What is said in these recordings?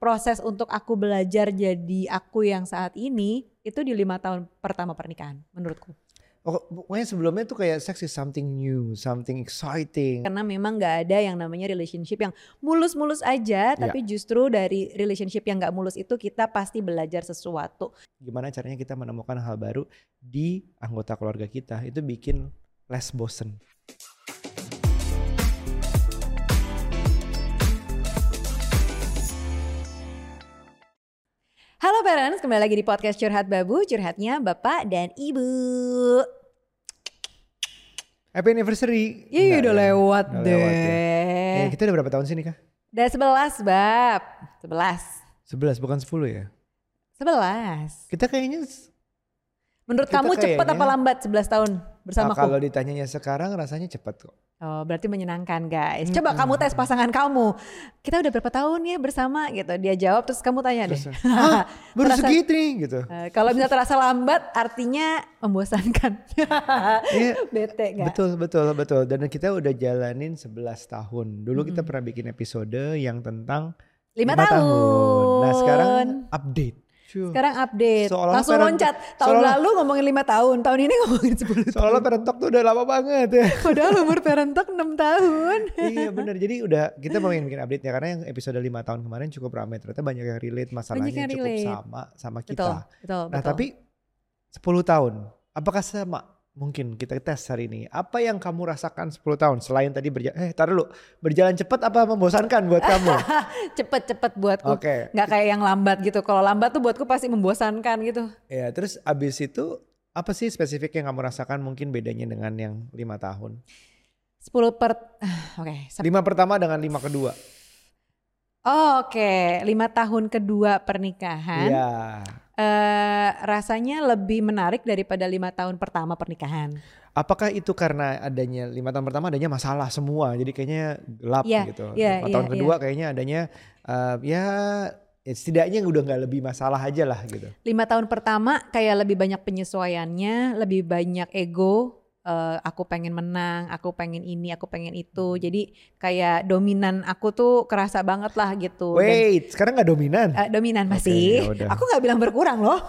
proses untuk aku belajar jadi aku yang saat ini itu di lima tahun pertama pernikahan menurutku. Oh, pokoknya sebelumnya tuh kayak sex is something new, something exciting. Karena memang nggak ada yang namanya relationship yang mulus-mulus aja, tapi justru dari relationship yang nggak mulus itu kita pasti belajar sesuatu. Gimana caranya kita menemukan hal baru di anggota keluarga kita itu bikin less bosen. Halo parents, kembali lagi di podcast Curhat Babu, curhatnya Bapak dan Ibu. Happy anniversary. Nggak udah ya? lewat Udah deh. lewat ya. Eh, kita udah berapa tahun sih nikah? Udah 11, Bab. 11. 11 bukan 10 ya? 11. Kita kayaknya Menurut Kita kamu cepet kayaknya- apa lambat 11 tahun bersamaku? ah, kalau ditanyanya sekarang rasanya cepat kok. Oh, berarti menyenangkan guys. Coba kamu tes pasangan kamu. Kita udah berapa tahun ya bersama gitu. Dia jawab terus kamu tanya deh. Hah, baru Terasa- segitu nih gitu. Eh, kalau bisa terasa lambat artinya membosankan. Iya, Bete gak? Betul, betul, betul. Dan kita udah jalanin 11 tahun. Dulu kita pernah bikin episode yang tentang Lima lima tahun. Nah sekarang update. Sekarang update. Langsung parent- loncat. Tahun seolah- lalu ngomongin lima tahun. Tahun ini ngomongin 10 tahun. Soalnya parent talk tuh udah lama banget ya. Padahal umur parent talk 6 tahun. iya bener. Jadi udah kita mau bikin update ya karena yang episode 5 tahun kemarin cukup ramai. Ternyata banyak yang relate masalahnya yang cukup relate. sama sama Betul, kita. betul, Nah betul. tapi 10 tahun. Apakah sama? Mungkin kita tes hari ini. Apa yang kamu rasakan 10 tahun selain tadi berjalan eh tar dulu. Berjalan cepat apa membosankan buat kamu? cepet-cepet buatku. Oke. Nggak kayak yang lambat gitu. Kalau lambat tuh buatku pasti membosankan gitu. Ya, terus abis itu apa sih spesifik yang kamu rasakan mungkin bedanya dengan yang lima tahun? 10 per... Oke. sep- Lima pertama dengan lima kedua. Oh, Oke, lima tahun kedua pernikahan. Iya. Eh, rasanya lebih menarik daripada lima tahun pertama pernikahan. Apakah itu karena adanya lima tahun pertama adanya masalah semua, jadi kayaknya gelap Iya, gitu. iya, lima iya, tahun iya. kedua kayaknya adanya eh, ya, ya setidaknya udah nggak lebih masalah aja lah gitu. Lima tahun pertama kayak lebih banyak penyesuaiannya, lebih banyak ego. Eh, aku pengen menang, aku pengen ini, aku pengen itu. Jadi kayak dominan aku tuh kerasa banget lah gitu. Dan- Wait, sekarang nggak dominan? Eh, dominan masih. ya udah. aku nggak bilang berkurang loh.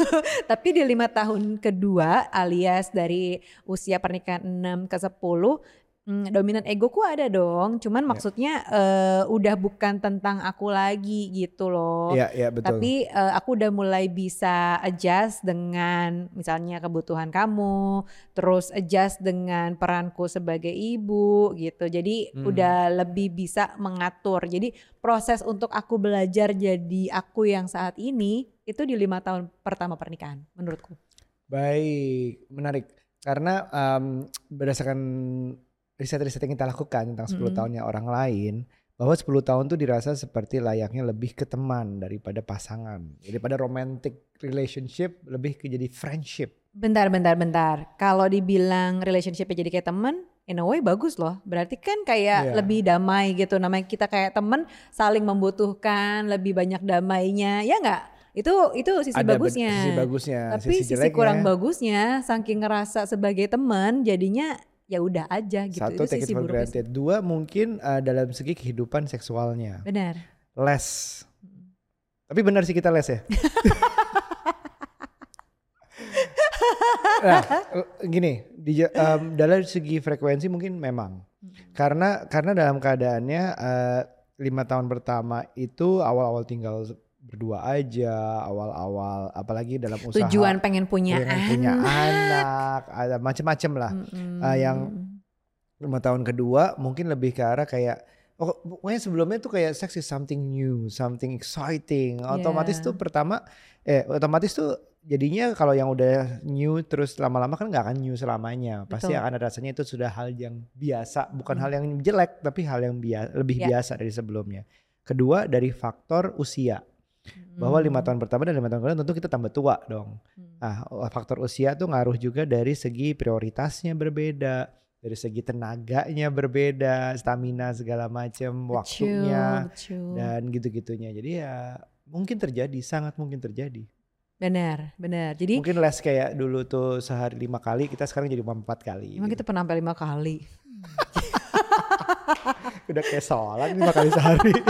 Tapi di lima tahun kedua alias dari usia pernikahan 6 ke 10 mm, dominan egoku ada dong. Cuman Ya. maksudnya eh, udah bukan tentang aku lagi gitu loh. Iya, iya betul. Tapi eh, aku udah mulai bisa adjust dengan misalnya kebutuhan kamu, terus adjust dengan peranku sebagai ibu gitu. Jadi Hmm. udah lebih bisa mengatur. Jadi proses untuk aku belajar jadi aku yang saat ini itu di lima tahun pertama pernikahan menurutku. Baik, menarik. Karena em, berdasarkan riset-riset yang kita lakukan tentang 10 Mm-mm. tahunnya orang lain, bahwa 10 tahun tuh dirasa seperti layaknya lebih ke teman daripada pasangan. Daripada romantic relationship, lebih ke jadi friendship. Bentar, bentar, bentar. Kalau dibilang relationshipnya jadi kayak temen, in a way bagus loh. Berarti kan kayak Iya. lebih damai gitu. Namanya kita kayak temen, saling membutuhkan, lebih banyak damainya. Ya nggak? Itu itu sisi Ada bagusnya. sisi bagusnya, Tapi sisi, jeleknya, kurang bagusnya, saking ngerasa sebagai temen, jadinya ya udah aja gitu. Satu, itu take it sisi for buruknya. granted. Dua, mungkin eh, dalam segi kehidupan seksualnya. Benar. Less. Tapi benar sih kita less ya. nah, gini, di, em, dalam segi frekuensi mungkin memang. Karena karena dalam keadaannya eh, lima tahun pertama itu awal-awal tinggal berdua aja, awal-awal apalagi dalam usaha Tujuan pengen punya pengen anak. punya anak, ada macem-macem lah. Mm-mm. Eh, yang lima tahun kedua mungkin lebih ke arah kayak oh pokoknya sebelumnya tuh kayak sex is something new, something exciting. Otomatis Yeah. tuh pertama eh otomatis tuh jadinya kalau yang udah new terus lama-lama kan nggak akan new selamanya. Pasti Betul. akan ada rasanya itu sudah hal yang biasa, bukan Hmm. hal yang jelek tapi hal yang bia- lebih Ya. biasa dari sebelumnya. Kedua dari faktor usia. Bahwa lima Hmm. tahun pertama dan lima tahun kedua tentu kita tambah tua dong. Hmm. Nah, faktor usia tuh ngaruh juga dari segi prioritasnya berbeda, dari segi tenaganya berbeda, stamina segala macam, waktunya Betul, betul. dan gitu-gitunya. Jadi ya mungkin terjadi, sangat mungkin terjadi. Benar, benar. Jadi Mungkin les kayak dulu tuh sehari lima kali, kita sekarang jadi empat kali. emang gitu. kita pernah sampai lima kali. Udah kayak sholat lima kali sehari.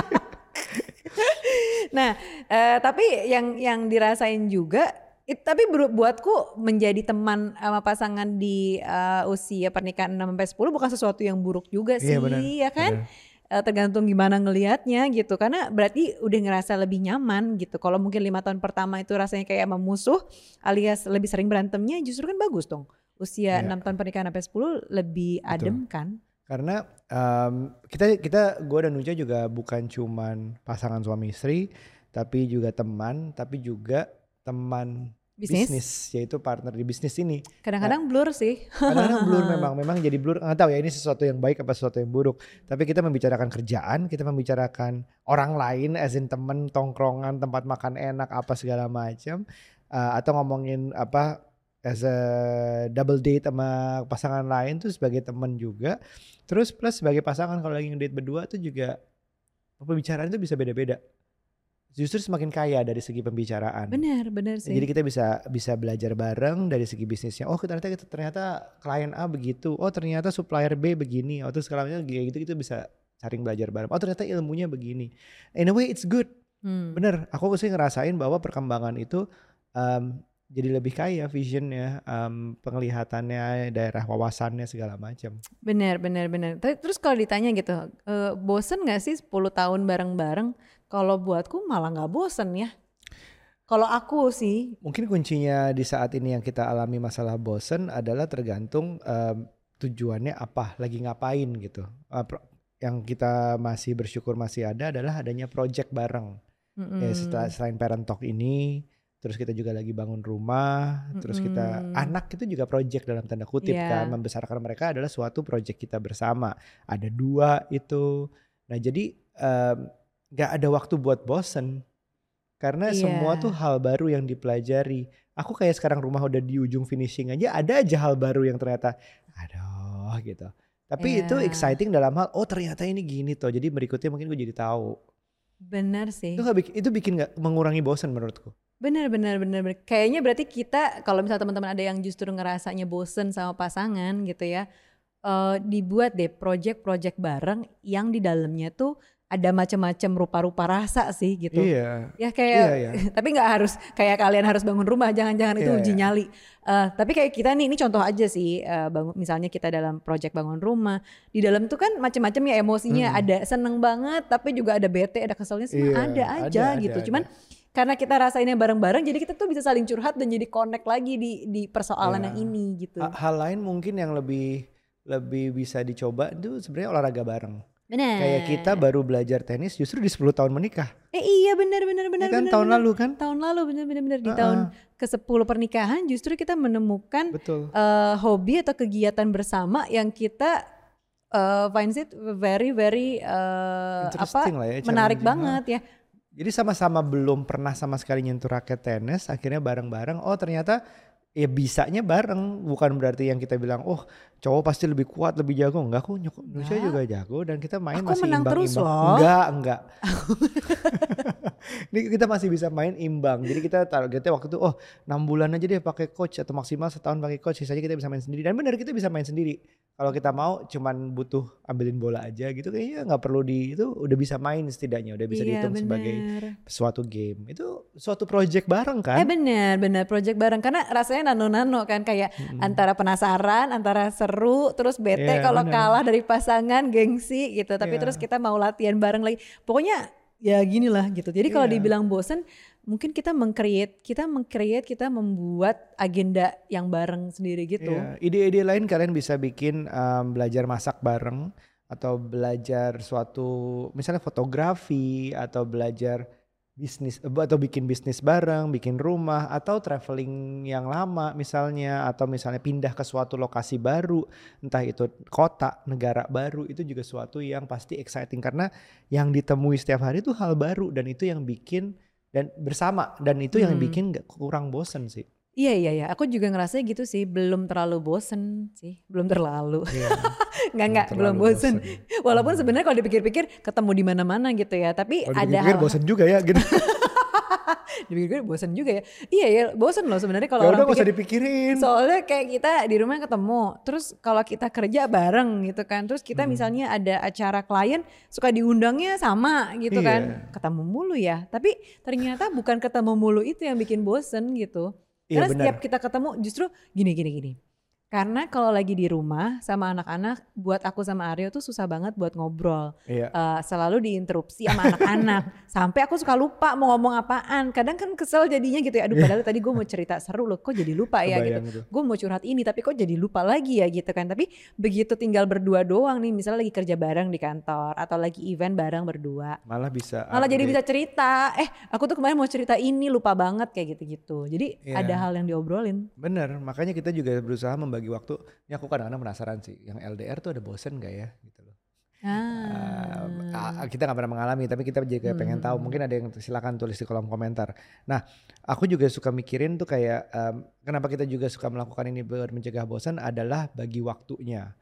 nah, uh, tapi yang yang dirasain juga It, tapi buatku menjadi teman sama pasangan di uh, usia pernikahan 6 sampai 10 bukan sesuatu yang buruk juga iya, sih, iya, bener, ya kan? Bener. Uh, tergantung gimana ngelihatnya gitu. Karena berarti udah ngerasa lebih nyaman gitu. Kalau mungkin lima tahun pertama itu rasanya kayak memusuh alias lebih sering berantemnya justru kan bagus dong. Usia iya. 6 tahun pernikahan sampai 10 lebih Betul. adem kan? Karena um, kita kita gue dan Nuja juga bukan cuman pasangan suami istri, tapi juga teman, tapi juga teman bisnis, bisnis yaitu partner di bisnis ini. Kadang-kadang nah, blur sih. Kadang-kadang blur memang, memang jadi blur. Nggak tahu ya ini sesuatu yang baik apa sesuatu yang buruk. Tapi kita membicarakan kerjaan, kita membicarakan orang lain, as in temen, tongkrongan, tempat makan enak, apa segala macam, uh, atau ngomongin apa as a double date sama pasangan lain tuh sebagai temen juga. Terus plus sebagai pasangan kalau lagi ngedate berdua tuh juga pembicaraan itu bisa beda-beda justru semakin kaya dari segi pembicaraan. Benar, benar sih. Jadi kita bisa bisa belajar bareng dari segi bisnisnya. Oh ternyata ternyata klien A begitu. Oh ternyata supplier B begini. Oh terus sekarang kayak gitu kita bisa saling belajar bareng. Oh ternyata ilmunya begini. In a way it's good. Hmm. Bener. Aku sih ngerasain bahwa perkembangan itu um, jadi lebih kaya visionnya, um, penglihatannya, daerah wawasannya segala macam. Bener, bener, bener. Terus kalau ditanya gitu, uh, bosen gak sih 10 tahun bareng-bareng? Kalau buatku malah nggak bosen ya. Kalau aku sih. Mungkin kuncinya di saat ini yang kita alami masalah bosen adalah tergantung um, tujuannya apa, lagi ngapain gitu. Uh, yang kita masih bersyukur masih ada adalah adanya project bareng. Mm -hmm. Ya setelah, selain parent talk ini, terus kita juga lagi bangun rumah, mm-hmm. terus kita anak itu juga project dalam tanda kutip yeah. kan membesarkan mereka adalah suatu project kita bersama. Ada dua itu. Nah jadi um, gak ada waktu buat bosen karena yeah. semua tuh hal baru yang dipelajari. Aku kayak sekarang rumah udah di ujung finishing aja ada aja hal baru yang ternyata aduh gitu. Tapi yeah. itu exciting dalam hal oh ternyata ini gini tuh. Jadi berikutnya mungkin gue jadi tahu. Benar sih. Itu gak bikin itu bikin gak mengurangi bosan menurutku. Benar benar benar. Kayaknya berarti kita kalau misalnya teman-teman ada yang justru ngerasanya bosen sama pasangan gitu ya. Uh, dibuat deh project-project bareng yang di dalamnya tuh ada macam-macam rupa-rupa rasa sih gitu. Iya. Ya kayak iya, iya. tapi nggak harus kayak kalian harus bangun rumah, jangan-jangan itu iya, uji iya. nyali. Uh, tapi kayak kita nih ini contoh aja sih uh, bangun misalnya kita dalam project bangun rumah, di dalam tuh kan macam-macam ya emosinya, hmm. ada seneng banget tapi juga ada bete, ada keselnya semua iya, ada aja ada, gitu. Ada, Cuman ada. karena kita rasainnya bareng-bareng jadi kita tuh bisa saling curhat dan jadi connect lagi di di persoalan iya. yang ini gitu. Hal lain mungkin yang lebih lebih bisa dicoba itu sebenarnya olahraga bareng. Benar. Kayak kita baru belajar tenis justru di 10 tahun menikah. Eh iya benar benar benar ya kan benar. tahun benar. lalu kan? Tahun lalu benar benar benar di uh -uh. tahun ke-10 pernikahan justru kita menemukan Betul. Uh, hobi atau kegiatan bersama yang kita uh, finds it very very uh, apa ya, menarik banget ya. Jadi sama-sama belum pernah sama sekali nyentuh raket tenis, akhirnya bareng-bareng oh ternyata ya bisanya bareng. Bukan berarti yang kita bilang oh cowok pasti lebih kuat lebih jago. Enggak kok Indonesia juga jago dan kita main Aku masih menang imbang terus imbang loh. enggak enggak ini kita masih bisa main imbang. Jadi kita targetnya waktu itu oh enam bulan aja deh pakai coach atau maksimal setahun pakai coach sisanya kita bisa main sendiri. Dan benar kita bisa main sendiri. Kalau kita mau cuman butuh ambilin bola aja gitu kayaknya nggak perlu di itu udah bisa main setidaknya udah bisa iya, dihitung bener. sebagai suatu game. Itu suatu project bareng kan? Eh benar benar project bareng. Karena rasanya nano-nano kan kayak hmm. antara penasaran antara seru terus bete yeah, kalau kalah dari pasangan gengsi gitu. Tapi yeah. terus kita mau latihan bareng lagi. Pokoknya ya gini lah gitu jadi kalau yeah. dibilang bosen mungkin kita mengcreate kita mengcreate kita membuat agenda yang bareng sendiri gitu. Iya. Ide-ide lain kalian bisa bikin um, belajar masak bareng atau belajar suatu misalnya fotografi atau belajar bisnis atau bikin bisnis bareng, bikin rumah atau traveling yang lama misalnya atau misalnya pindah ke suatu lokasi baru, entah itu kota, negara baru itu juga suatu yang pasti exciting karena yang ditemui setiap hari itu hal baru dan itu yang bikin dan bersama dan itu hmm. yang bikin gak kurang bosen sih. Iya iya iya, aku juga ngerasa gitu sih, belum terlalu bosen sih, belum terlalu. Iya. nggak nggak, belum bosen. bosen. Walaupun hmm. sebenarnya kalau dipikir-pikir ketemu di mana-mana gitu ya, tapi kalo ada hal. bosen juga ya gitu. Dipikir gue bosen juga ya. Iya ya, bosen loh sebenarnya kalau Ya orang usah pikir. dipikirin. Soalnya kayak kita di rumah ketemu, terus kalau kita kerja bareng gitu kan, terus kita Hmm. misalnya ada acara klien suka diundangnya sama gitu Iya. kan, ketemu mulu ya. Tapi ternyata bukan ketemu mulu itu yang bikin bosen gitu. Iya Karena benar. setiap kita ketemu justru gini gini gini. Karena kalau lagi di rumah sama anak-anak, buat aku sama Aryo tuh susah banget buat ngobrol. Iya. Eh, selalu diinterupsi sama anak-anak. Sampai aku suka lupa mau ngomong apaan. Kadang kan kesel jadinya gitu ya. Aduh padahal tadi gue mau cerita seru loh. Kok jadi lupa ya gitu. Kebayang. Gue mau curhat ini tapi kok jadi lupa lagi ya gitu kan. Tapi begitu tinggal berdua doang nih. Misalnya lagi kerja bareng di kantor. Atau lagi event bareng berdua. Malah bisa. Malah jadi bisa cerita. Eh aku tuh kemarin mau cerita ini lupa banget kayak gitu-gitu. Jadi Iya. ada hal yang diobrolin. Bener, makanya kita juga berusaha membagi waktu. Ini aku kadang-kadang penasaran sih, yang LDR tuh ada bosen gak ya? Gitu loh. Ah. Uh, kita nggak pernah mengalami, tapi kita juga pengen tahu. Hmm. Mungkin ada yang silakan tulis di kolom komentar. Nah, aku juga suka mikirin tuh kayak um, kenapa kita juga suka melakukan ini buat mencegah bosan adalah bagi waktunya.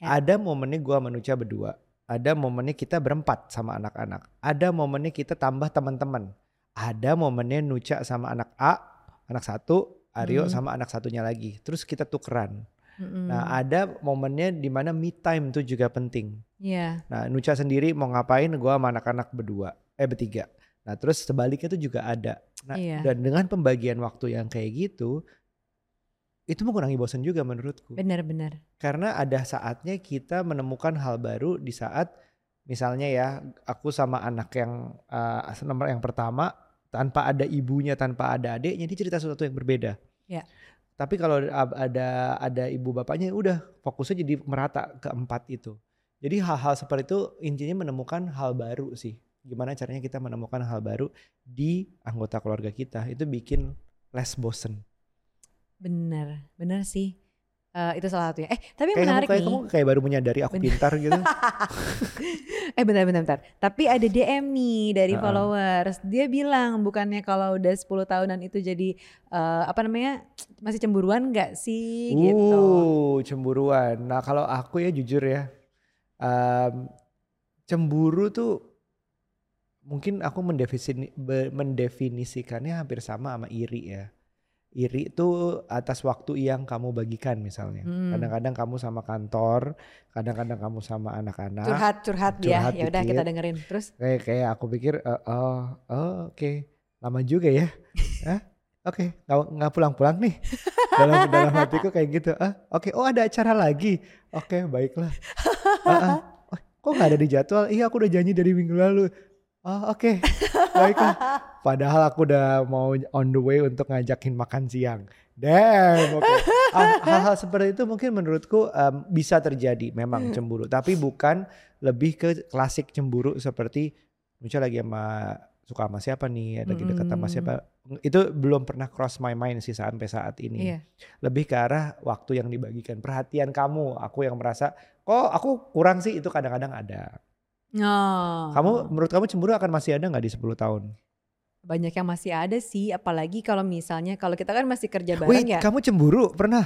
Ya. Ada momennya gua manusia berdua, ada momennya kita berempat sama anak-anak, ada momennya kita tambah teman-teman, ada momennya Nuca sama anak A, anak satu, Aryo Hmm. sama anak satunya lagi. Terus kita tukeran. Mm-mm. Nah, ada momennya di mana me time tuh juga penting. Iya. Nah, Nuca sendiri mau ngapain gua sama anak-anak berdua, eh bertiga. Nah, terus sebaliknya tuh juga ada. Nah, Iya. dan dengan pembagian waktu yang kayak gitu, itu mengurangi bosan juga menurutku. Benar-benar. Karena ada saatnya kita menemukan hal baru di saat misalnya ya, aku sama anak yang uh, nomor yang pertama tanpa ada ibunya, tanpa ada adiknya, dia cerita sesuatu yang berbeda. Ya. Tapi kalau ada ada ibu bapaknya udah fokusnya jadi merata keempat itu. Jadi hal-hal seperti itu intinya menemukan hal baru sih. Gimana caranya kita menemukan hal baru di anggota keluarga kita. Itu bikin less bosen. Bener, bener sih. Eh, itu salah satunya. Eh, tapi yang Kayak kamu, menarik kayak nih. kamu kayak baru menyadari aku Bener. pintar gitu. eh bentar, bentar, bentar. Tapi ada DM nih dari Heeh. followers. Dia bilang bukannya kalau udah 10 tahunan itu jadi eh, apa namanya masih cemburuan nggak sih gitu. Uh, cemburuan. Nah kalau aku ya jujur ya, em, cemburu tuh mungkin aku mendefinisikannya hampir sama sama iri ya. Iri itu atas waktu yang kamu bagikan misalnya. Hmm. Kadang-kadang kamu sama kantor, kadang-kadang kamu sama anak-anak. Curhat, curhat curhat Ya udah dikit. kita dengerin. Terus Kayak kayak aku pikir, eh, oh, oh oke, lama juga ya. Hah? Oke, nggak nggak pulang-pulang nih. dalam dalam hatiku kayak gitu. Ah, oke. Oh ada acara lagi. Oke, baiklah. Ah, ah. Oh, kok nggak ada di jadwal? Iya, aku udah janji dari minggu lalu. Oh, oke. Baiklah. Padahal aku udah mau on the way untuk ngajakin makan siang. Damn, oke. Ah, Hal-hal seperti itu mungkin menurutku em, bisa terjadi memang cemburu, tapi bukan lebih ke klasik cemburu seperti misalnya lagi sama suka sama siapa nih, ada lagi dekat sama Mm-mm. siapa. Itu belum pernah cross my mind sih sampai saat ini. iya. Lebih ke arah waktu yang dibagikan, perhatian kamu, aku yang merasa kok aku kurang sih itu kadang-kadang ada. Oh. Kamu menurut kamu cemburu akan masih ada nggak di 10 tahun? banyak yang masih ada sih apalagi kalau misalnya kalau kita kan masih kerja bareng Wait, ya. kamu cemburu pernah?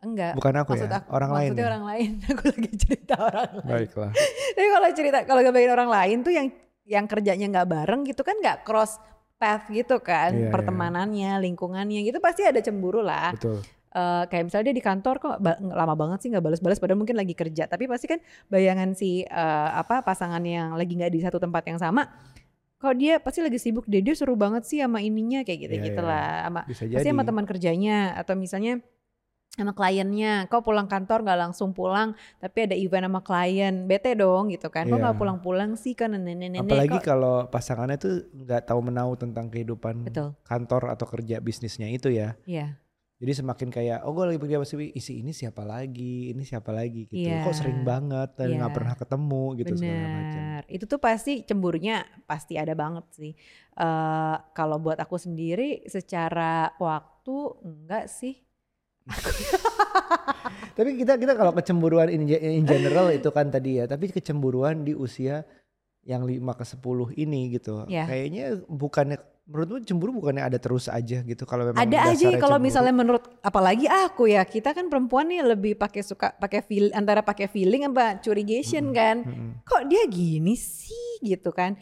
Enggak. Bukan aku Maksud ya, aku, orang lain. maksudnya ya? orang lain. Aku lagi cerita orang lain. Baiklah. Tapi kalau cerita kalau ngebayangin orang lain tuh yang yang kerjanya nggak bareng gitu kan nggak cross path gitu kan Iya, iya. pertemanannya, lingkungannya gitu pasti ada cemburu lah. Betul. Eh, kayak misalnya dia di kantor kok ba- lama banget sih nggak balas-balas padahal mungkin lagi kerja. Tapi pasti kan bayangan si eh, apa pasangan yang lagi nggak di satu tempat yang sama kok dia pasti lagi sibuk deh dia seru banget sih sama ininya kayak gitu Iya, gitulah. iya. sama Bisa pasti sama teman kerjanya atau misalnya sama kliennya kok pulang kantor nggak langsung pulang tapi ada event sama klien bete dong gitu kan. Kok nggak Iya. pulang-pulang sih kan nenek-nenek Apalagi kok kalau pasangannya tuh nggak tahu menau tentang kehidupan betul. kantor atau kerja bisnisnya itu ya. iya Jadi semakin kayak, oh gue lagi pergi sama si isi ini siapa lagi, ini siapa lagi gitu. Iya. Kok sering banget dan nggak Iya. pernah ketemu gitu segala macam. Bener, itu tuh pasti cemburunya pasti ada banget sih. Eh kalau buat aku sendiri secara waktu enggak sih. Tapi kita kita kalau kecemburuan in, in general itu kan tadi ya, tapi kecemburuan di usia yang 5 ke 10 ini gitu. Iya. Kayaknya bukannya menurutmu cemburu bukannya ada terus aja gitu kalau memang ada aja kalau misalnya menurut apalagi aku ya kita kan perempuan nih lebih pakai suka pakai feel antara pakai feeling apa curigation kan. Mm-mm. Kok dia gini sih gitu kan.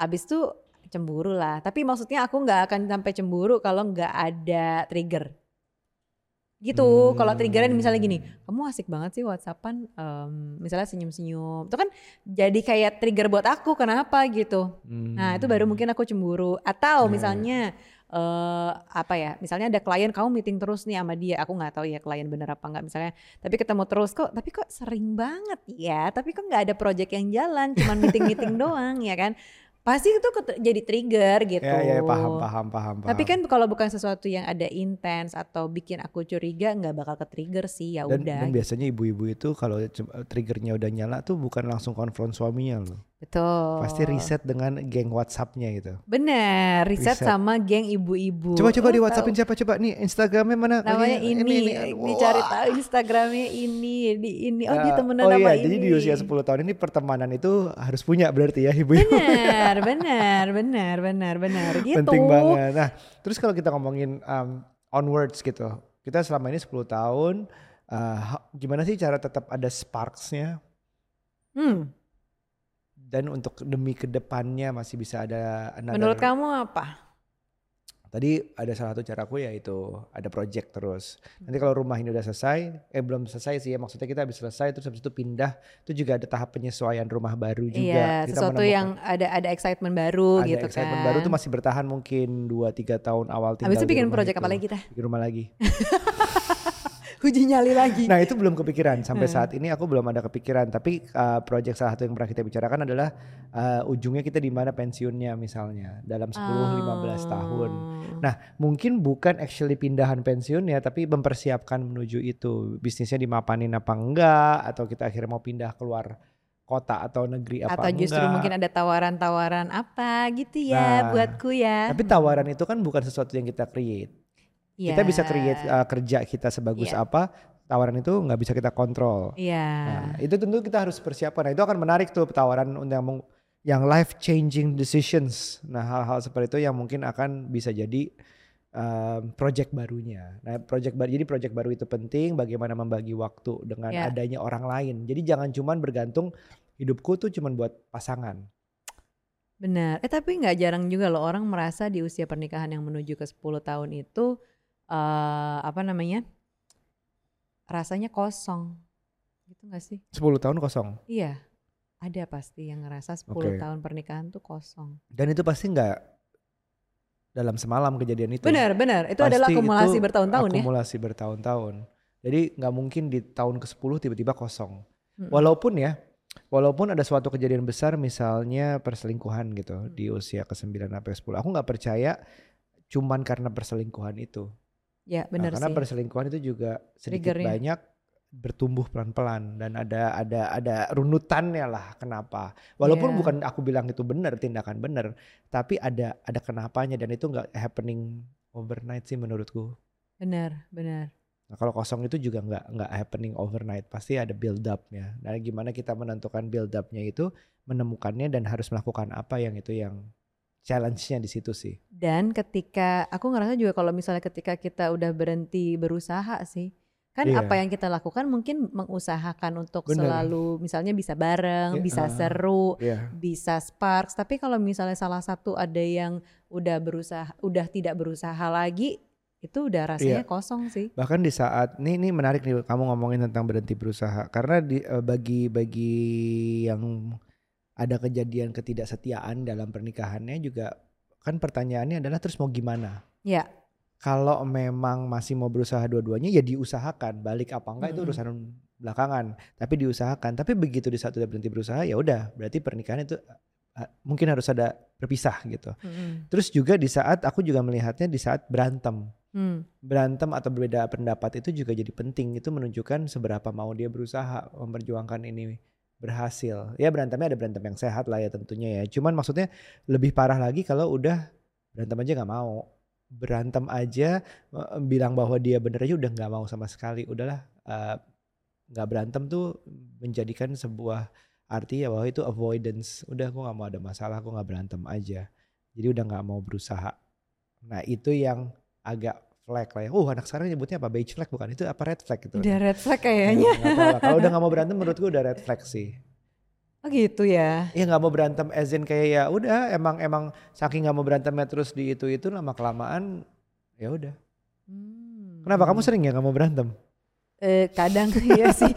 Abis tuh cemburu lah. Tapi maksudnya aku nggak akan sampai cemburu kalau nggak ada trigger. Gitu. Hmm. Kalau triggernya misalnya gini, kamu asik banget sih WhatsAppan, em, misalnya senyum-senyum. Itu kan jadi kayak trigger buat aku. Kenapa gitu? Nah itu baru Hmm. mungkin aku cemburu. Atau Ya, ya. misalnya eh apa ya? Misalnya ada klien kamu meeting terus nih sama dia. Aku nggak tahu ya klien bener apa nggak. Misalnya, tapi ketemu terus kok. Tapi kok sering banget ya. Tapi kok nggak ada project yang jalan. Cuman meeting-meeting doang ya kan? Pasti itu jadi trigger gitu. Ya, ya, paham, paham, paham, paham. Tapi kan kalau bukan sesuatu yang ada intens atau bikin aku curiga nggak bakal ke trigger sih ya dan, udah. dan biasanya ibu-ibu itu kalau triggernya udah nyala tuh bukan langsung konfront suaminya loh. Betul. Pasti riset dengan geng WhatsApp-nya gitu. Bener, riset, Riset. sama geng ibu-ibu. Coba-coba Oh, di. WhatsAppin siapa coba nih Instagramnya mana? namanya ini, dicari Wah. tahu Instagramnya ini di ini oh dia Ya, temenan oh sama iya, ini jadi di usia 10 tahun ini pertemanan itu harus punya berarti ya ibu-ibu. benar benar benar benar benar gitu Penting banget. Nah, terus kalau kita ngomongin um, onwards gitu. Kita selama ini 10 tahun uh, gimana sih cara tetap ada sparks-nya hmm, dan untuk demi ke depannya masih bisa ada another- menurut kamu apa Tadi ada salah satu caraku yaitu ada project terus. Nanti kalau rumah ini udah selesai, eh belum selesai sih ya maksudnya kita habis selesai terus habis itu pindah, itu juga ada tahap penyesuaian rumah baru juga. iya Kita sesuatu menemukan- yang ada ada excitement baru ada gitu excitement kan baru tuh masih bertahan mungkin 2-3 tahun awal tinggal habis itu bikin project itu. apa lagi kita Bikin rumah lagi. uji nyali lagi Nah itu belum kepikiran sampai Hmm. saat ini aku belum ada kepikiran. Tapi uh, project salah satu yang pernah kita bicarakan adalah uh, ujungnya kita di mana pensiunnya misalnya dalam 10-15 tahun. Oh. Nah mungkin bukan actually pindahan pensiun ya, tapi mempersiapkan menuju itu bisnisnya dimapanin apa enggak, atau kita akhirnya mau pindah keluar kota atau negeri apa atau justru enggak. mungkin ada tawaran-tawaran apa gitu ya Nah, buatku ya Tapi tawaran itu kan bukan sesuatu yang kita create. Kita Ya. bisa create uh, kerja kita sebagus Iya. apa, tawaran itu nggak bisa kita kontrol. Iya. Nah, itu tentu kita harus persiapkan. Nah, itu akan menarik tuh tawaran untuk yang yang life changing decisions. Nah, hal-hal seperti itu yang mungkin akan bisa jadi um, project barunya. Nah, project baru jadi project baru itu penting bagaimana membagi waktu dengan Ya. adanya orang lain. Jadi jangan cuman bergantung hidupku tuh cuman buat pasangan. Benar. Eh tapi nggak jarang juga loh orang merasa di usia pernikahan yang menuju ke 10 tahun itu eh apa namanya? rasanya kosong. Gitu nggak sih? 10 tahun kosong. Iya. Ada pasti yang ngerasa 10 Oke. tahun pernikahan tuh kosong. Dan itu pasti nggak dalam semalam kejadian itu. Benar, benar. Itu adalah Pasti akumulasi itu bertahun-tahun ya. Akumulasi bertahun-tahun. Jadi nggak mungkin di tahun ke-10 tiba-tiba kosong. Mm-mm. Walaupun ya, walaupun ada suatu kejadian besar misalnya perselingkuhan gitu Hmm. di usia ke-9 sampai 10. Aku nggak percaya cuman karena perselingkuhan itu. Ya, Nah, benar karena sih. perselingkuhan itu juga sedikit Triggernya. banyak bertumbuh pelan-pelan dan ada ada ada runutannya lah kenapa. Walaupun Iya. bukan aku bilang itu benar, tindakan benar, tapi ada ada kenapanya dan itu nggak happening overnight sih menurutku. Benar, benar. Nah, kalau kosong itu juga nggak nggak happening overnight, pasti ada build up-nya. Nah, gimana kita menentukan build up-nya itu, menemukannya dan harus melakukan apa yang itu yang challenge-nya di situ sih. Dan ketika aku ngerasa juga kalau misalnya ketika kita udah berhenti berusaha sih, kan Iya. apa yang kita lakukan mungkin mengusahakan untuk Bener. selalu misalnya bisa bareng, Iya, bisa ah. seru, Iya. bisa sparks. Tapi kalau misalnya salah satu ada yang udah berusaha, udah tidak berusaha lagi, itu udah rasanya Iya. kosong sih. Bahkan di saat ini ini menarik nih kamu ngomongin tentang berhenti berusaha karena di eh, bagi bagi yang ada kejadian ketidaksetiaan dalam pernikahannya juga kan pertanyaannya adalah terus mau gimana? Ya, Kalau memang masih mau berusaha dua-duanya ya diusahakan, balik apa enggak itu Mm-mm. urusan belakangan, tapi diusahakan. Tapi begitu di saat udah berhenti berusaha ya udah, berarti pernikahan itu eh, mungkin harus ada berpisah gitu. mm-mm. Terus juga di saat aku juga melihatnya di saat berantem Hmm, berantem atau berbeda pendapat itu juga jadi penting itu menunjukkan seberapa mau dia berusaha memperjuangkan ini berhasil. Ya berantemnya ada berantem yang sehat lah ya tentunya ya. Cuman maksudnya lebih parah lagi kalau udah berantem aja nggak mau. Berantem aja eh, bilang bahwa dia bener aja udah nggak mau sama sekali. Udahlah eh, nggak berantem tuh menjadikan sebuah arti ya bahwa itu avoidance. Udah aku nggak mau ada masalah aku nggak berantem aja. Jadi udah nggak mau berusaha. Nah itu yang agak flag lah ya. Oh anak sekarang nyebutnya apa? Beige flag bukan? Itu apa red flag gitu? udah red flag Ya, kayaknya. lah. Kalau udah nggak mau berantem menurutku udah red flag sih. Oh gitu ya. Iya nggak mau berantem as in kayak ya udah emang emang saking nggak mau berantemnya terus di itu itu lama kelamaan ya udah. Hmm. Kenapa kamu sering ya nggak mau berantem? Eh, kadang iya sih.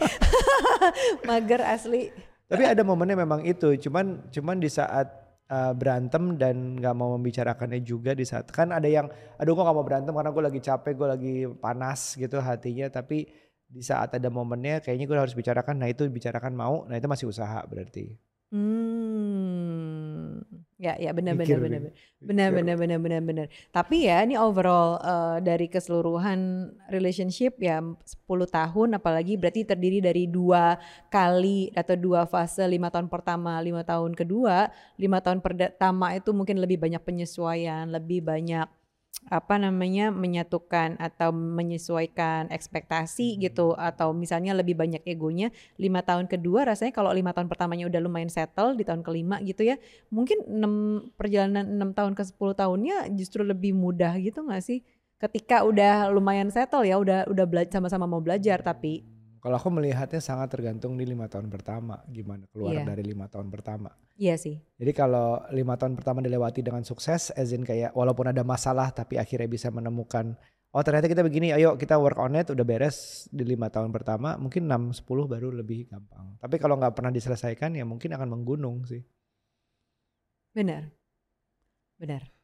Mager asli. Tapi ada momennya memang itu, cuman cuman di saat uh, berantem dan nggak mau membicarakannya juga di saat kan ada yang aduh gue gak mau berantem karena gue lagi capek gue lagi panas gitu hatinya. Tapi di saat ada momennya kayaknya gue harus bicarakan. Nah itu bicarakan mau nah itu masih usaha berarti. Hmm, ya ya benar benar benar benar benar benar benar benar. Tapi ya ini overall eh, dari keseluruhan relationship ya 10 tahun apalagi berarti terdiri dari dua kali atau dua fase lima tahun pertama lima tahun kedua lima tahun pertama itu mungkin lebih banyak penyesuaian lebih banyak apa namanya menyatukan atau menyesuaikan ekspektasi gitu atau misalnya lebih banyak egonya lima tahun kedua rasanya kalau lima tahun pertamanya udah lumayan settle di tahun kelima gitu ya mungkin enam perjalanan enam tahun ke 10 tahunnya justru lebih mudah gitu nggak sih? Ketika udah lumayan settle ya udah udah sama-sama mau belajar tapi kalau aku melihatnya sangat tergantung di lima tahun pertama gimana keluar Iya. dari lima tahun pertama. Iya sih. Jadi kalau lima tahun pertama dilewati dengan sukses as in kayak walaupun ada masalah tapi akhirnya bisa menemukan oh ternyata kita begini ayo kita work on it udah beres di lima tahun pertama mungkin 6 10 baru lebih gampang. Tapi kalau nggak pernah diselesaikan ya mungkin akan menggunung sih. Benar. Benar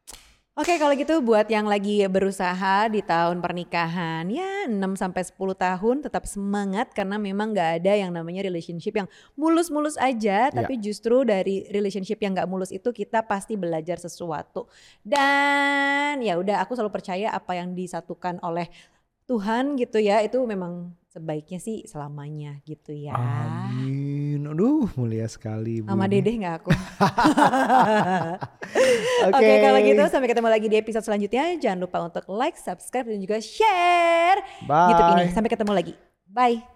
Oke kalau gitu buat yang lagi berusaha di tahun pernikahan ya 6 sampai 10 tahun tetap semangat karena memang nggak ada yang namanya relationship yang mulus-mulus aja. Tapi justru dari relationship yang nggak mulus itu kita pasti belajar sesuatu. Dan ya udah aku selalu percaya apa yang disatukan oleh Tuhan gitu ya itu memang sebaiknya sih selamanya gitu ya. amin aduh mulia sekali Bu Sama ini. Dedeh nggak aku? oke Oke kalau gitu sampai ketemu lagi di episode selanjutnya. Jangan lupa untuk like, subscribe dan juga share bye YouTube ini. Sampai ketemu lagi. Bye.